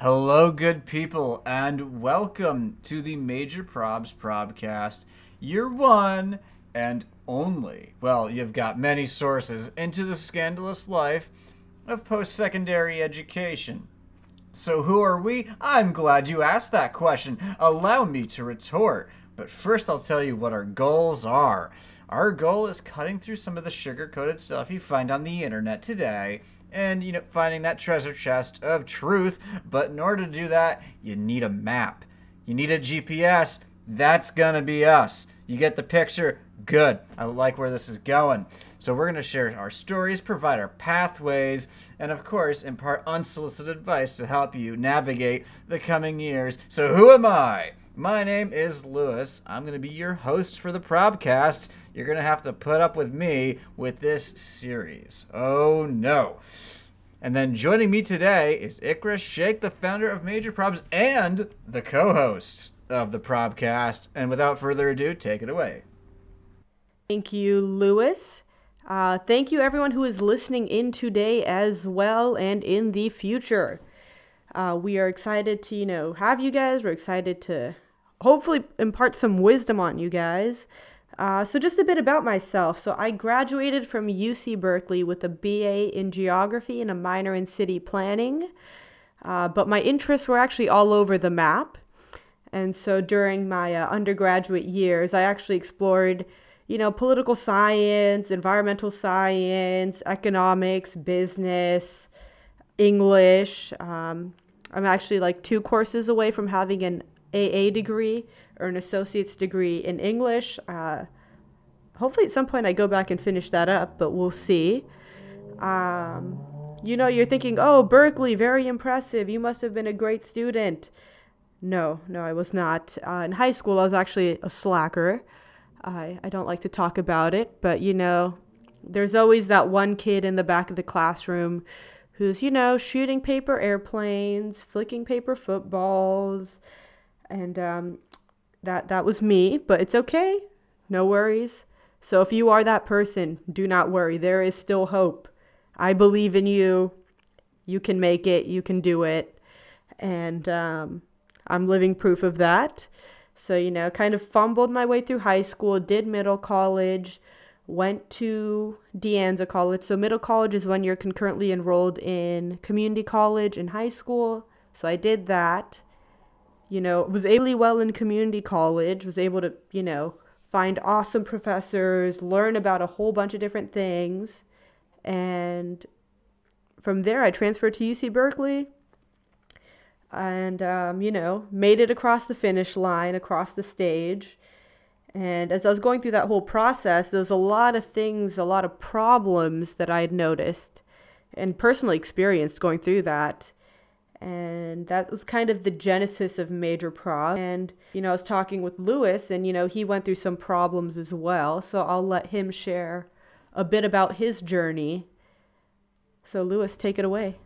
Hello, good people, and welcome to the Major Probs Probcast, your one and only. Well, you've got many sources into the scandalous life of post secondary education. So, who are we? I'm glad you asked that question. Allow me to retort. But first, I'll tell you what our goals are. Our goal is cutting through some of the sugar coated stuff you find on the internet today and you know finding that treasure chest of truth. But in order to do that you need a map. You need a gps that's gonna be us. You get the picture? Good. I like where this is going. So we're gonna share our stories provide our pathways and of course impart unsolicited advice to help you navigate the coming years. So who am i my name is Lewis. I'm going to be your host for the Probcast. You're going to have to put up with me with this series. Oh no. And then joining me today is Ikra Sheikh, the founder of Major Probs and the co host of the Probcast. And without further ado, take it away. Thank you, Lewis. Uh, thank you, everyone who is listening in today as well and in the future. Uh, we are excited to, you know, have you guys. We're excited to hopefully impart some wisdom on you guys. Uh, so, just a bit about myself. So, I graduated from UC Berkeley with a BA in geography and a minor in city planning. Uh, but my interests were actually all over the map. And so, during my uh, undergraduate years, I actually explored, you know, political science, environmental science, economics, business, English. Um, I'm actually like two courses away from having an AA degree or an associate's degree in English. Uh, hopefully, at some point, I go back and finish that up, but we'll see. Um, you know, you're thinking, oh, Berkeley, very impressive. You must have been a great student. No, no, I was not. Uh, in high school, I was actually a slacker. I, I don't like to talk about it, but you know, there's always that one kid in the back of the classroom who's, you know, shooting paper airplanes, flicking paper footballs, and um, that that was me. But it's okay, no worries. So if you are that person, do not worry. There is still hope. I believe in you. You can make it. You can do it, and um, I'm living proof of that. So you know, kind of fumbled my way through high school, did middle college went to De Anza College. So middle college is when you're concurrently enrolled in community college and high school. So I did that you know, was able well in community college, was able to, you know, find awesome professors, learn about a whole bunch of different things. And from there, I transferred to UC Berkeley and, um, you know, made it across the finish line, across the stage. And as I was going through that whole process, there was a lot of things, a lot of problems that I had noticed and personally experienced going through that and that was kind of the genesis of major prob. And you know i was talking with lewis and you know he went through some problems as well. So i'll let him share a bit about his journey. So lewis take it away.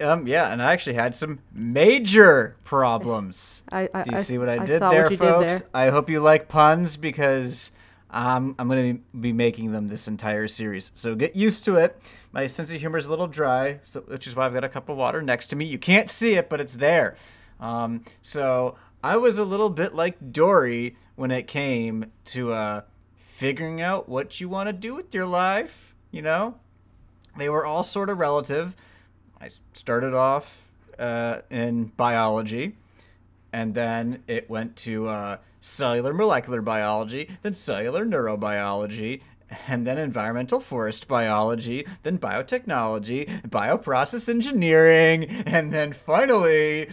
Um yeah and i actually had some major problems. I, I, do you I, see what i, did saw there what you folks did there. i hope you like puns because I'm going to be making them this entire series. So get used to it. My sense of humor is a little dry, so, which is why I've got a cup of water next to me. You can't see it, but it's there. Um, so I was a little bit like Dory when it came to uh, figuring out what you want to do with your life. You know, they were all sort of relative. I started off uh, in biology and then it went to uh, cellular molecular biology, then cellular neurobiology, and then environmental forest biology, then biotechnology, bioprocess engineering, and then finally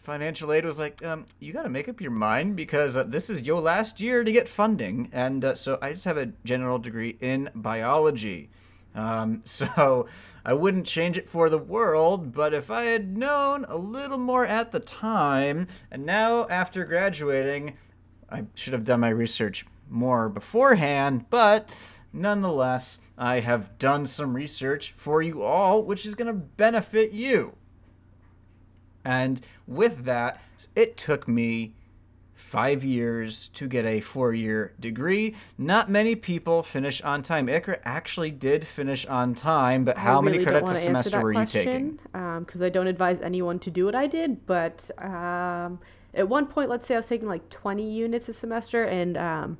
financial aid was like, um, you got to make up your mind because uh, this is your last year to get funding. And uh, so I just have a general degree in biology. Um, so I wouldn't change it for the world, but if I had known a little more at the time, and now after graduating, I should have done my research more beforehand, but nonetheless, I have done some research for you all, which is going to benefit you. And with that, it took me five years to get a four year degree. Not many people finish on time. Ikra actually did finish on time, but how really many credits a semester were you taking? Because I don't advise anyone to do what I did. But um, at one point, let's say I was taking like 20 units a semester, and um,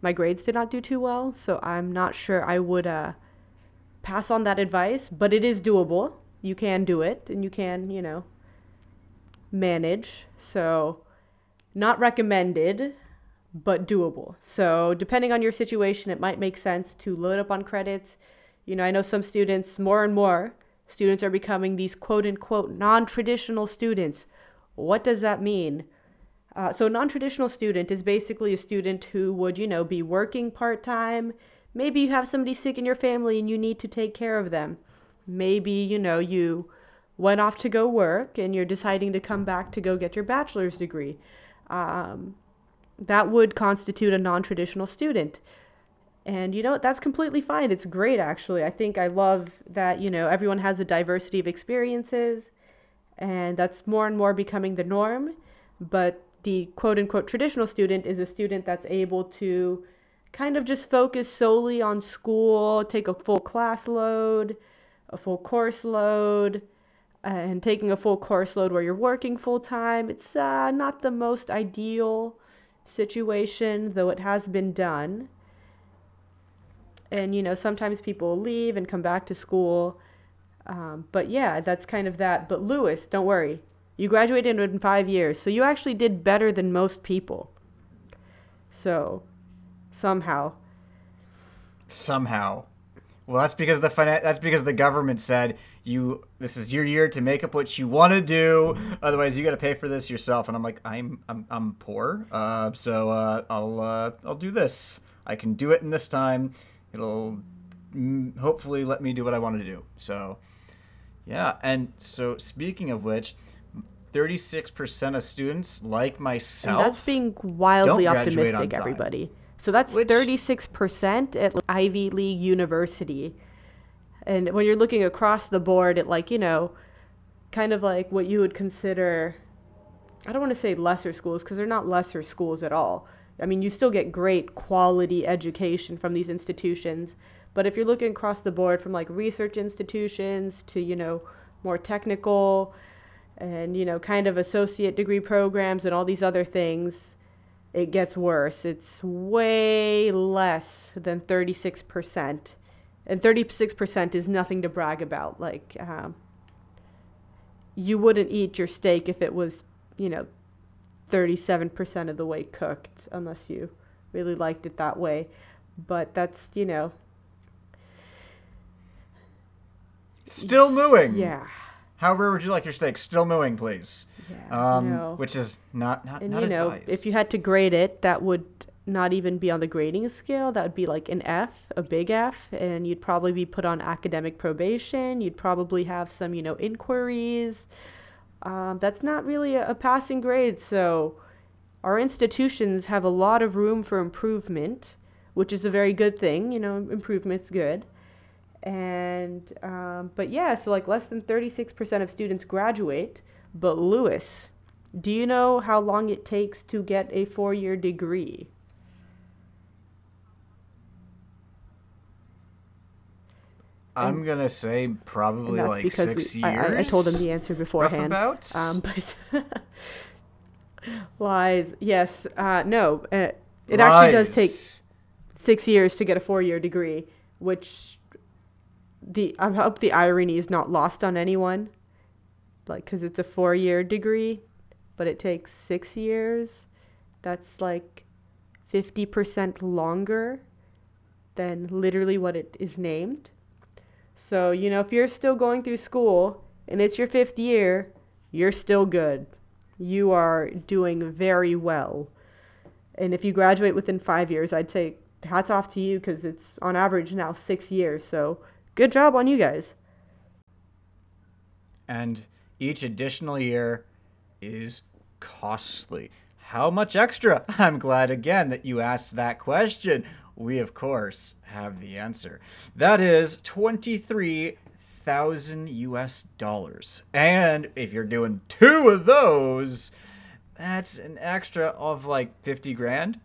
my grades did not do too well. So I'm not sure I would uh, pass on that advice. But it is doable. You can do it, and you can, you know, manage. So not recommended, but doable. So, depending on your situation, it might make sense to load up on credits. You know, I know some students, more and more, students are becoming these quote unquote non traditional students. What does that mean? Uh, so, a non traditional student is basically a student who would, you know, be working part time. Maybe you have somebody sick in your family and you need to take care of them. Maybe, you know, you went off to go work and you're deciding to come back to go get your bachelor's degree um, that would constitute a non traditional student. And you know, that's completely fine. It's great, actually. I think I love that, you know, everyone has a diversity of experiences, and that's more and more becoming the norm. But the quote unquote traditional student is a student that's able to kind of just focus solely on school, take a full class load, a full course load, and taking a full course load where you're working full time. It's uh, not the most ideal situation, though it has been done. And you know, sometimes people leave and come back to school. Um, but yeah, that's kind of that. But Lewis, don't worry. You graduated in five years, so you actually did better than most people. So, somehow. Somehow. Well, that's because the finan- that's because the government said you this is your year to make up what you want to do. Otherwise, you got to pay for this yourself. And I'm like, I'm I'm, I'm poor, uh, so uh, I'll uh, I'll do this. I can do it in this time. It'll mm, hopefully let me do what I want to do. So, yeah. And so speaking of which. 36% of students like myself And that's being wildly don't graduate on optimistic, everybody. So that's Which- 36% at Ivy League University. And when you're looking across the board at, like, you know, kind of like what you would consider, I don't want to say lesser schools because they're not lesser schools at all. I mean, you still get great quality education from these institutions. But if you're looking across the board from like research institutions to, you know, more technical and, you know, kind of associate degree programs and all these other things, it gets worse. It's way less than 36%. And 36% is nothing to brag about. Like, um, you wouldn't eat your steak if it was, you know, 37% of the way cooked, unless you really liked it that way. But that's, you know, still mooing. yeah. How rare would you like your steak? Still mooing, please. Yeah. Um, no. which is not not and not you know, advised. if you had to grade it, that would not even be on the grading scale. That would be like an F, a big F, and you'd probably be put on academic probation. You'd probably have some, you know, inquiries. Um, that's not really a, a passing grade. So, our institutions have a lot of room for improvement, which is a very good thing. You know, improvement's good. And, um, but yeah, so like less than 36% of students graduate. But Lewis, do you know how long it takes to get a four year degree? I'm gonna say probably like six we, years. I, I, told him the answer beforehand. about. Um, but lies. Yes. Uh, no. Uh, it actually does take six years to get a four year degree, which the I hope the irony is not lost on anyone. Like, because it's a four year degree, but it takes six years. That's like 50% longer than literally what it is named. So, you know, if you're still going through school and it's your fifth year, you're still good. You are doing very well. And if you graduate within five years, I'd say hats off to you because it's on average now six years. So good job on you guys. and each additional year is costly. How much extra? I'm glad again that you asked that question. We, of course, have the answer. That is 23,000 US dollars. And if you're doing two of those, that's an extra of like 50 grand.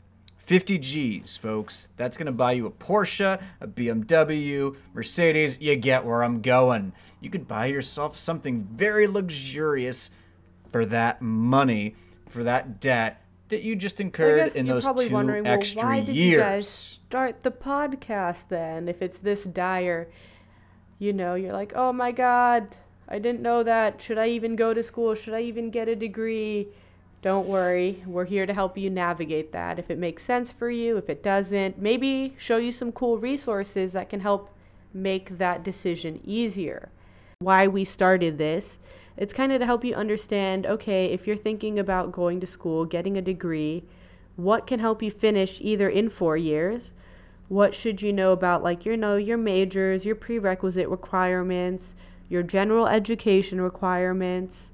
50 G's, folks. That's going to buy you a Porsche, a BMW, Mercedes. You get where I'm going. You could buy yourself something very luxurious for that money, for that debt that you just incurred in those two wondering, well, extra why years. did you guys start the podcast then? If it's this dire, you know, you're like, oh my god, I didn't know that. Should I even go to school? Should I even get a degree? Don't worry, we're here to help you navigate that. If it makes sense for you, if it doesn't, maybe show you some cool resources that can help make that decision easier. Why we started this, it's kind of to help you understand okay, if you're thinking about going to school, getting a degree, what can help you finish either in four years? What should you know about, like, you know, your majors, your prerequisite requirements, your general education requirements?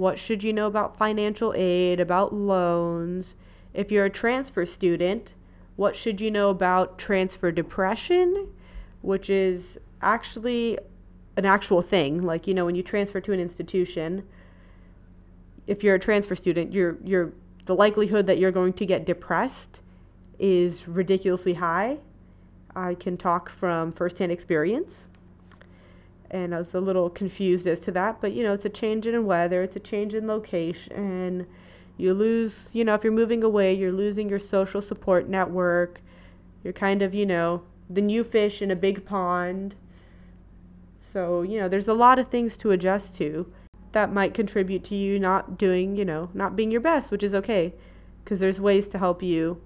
What should you know about financial aid, about loans? If you're a transfer student, what should you know about transfer depression, which is actually an actual thing. Like, you know, when you transfer to an institution, if you're a transfer student, you're, you're, the likelihood that you're going to get depressed is ridiculously high. I can talk from firsthand experience and I was a little confused as to that. But you know, it's a change in weather, it's a change in location. You lose, you know, if you're moving away, you're losing your social support network. You're kind of, you know, the new fish in a big pond. So, you know, there's a lot of things to adjust to that might contribute to you not doing, you know, not being your best, which is okay because there's ways to help you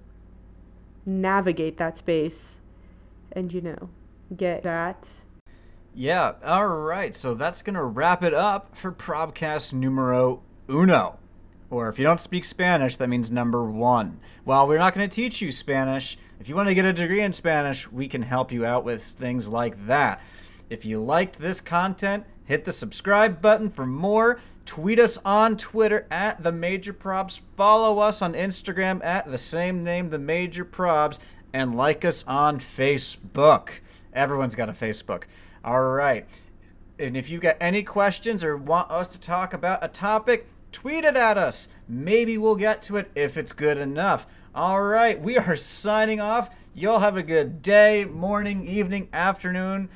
navigate that space and, you know, get that Yeah, all right. So that's going to wrap it up for Probcast numero uno. Or if you don't speak Spanish, that means number one. Well, we're not going to teach you Spanish. If you want to get a degree in Spanish, we can help you out with things like that. If you liked this content, hit the subscribe button for more. Tweet us on Twitter at the Major Probs. Follow us on Instagram at the same name, the Major Probs, and like us on Facebook. Everyone's got a Facebook. All right. And if you got any questions or want us to talk about a topic, tweet it at us. Maybe we'll get to it if it's good enough. All right, we are signing off. Y'all have a good day, morning, evening, afternoon.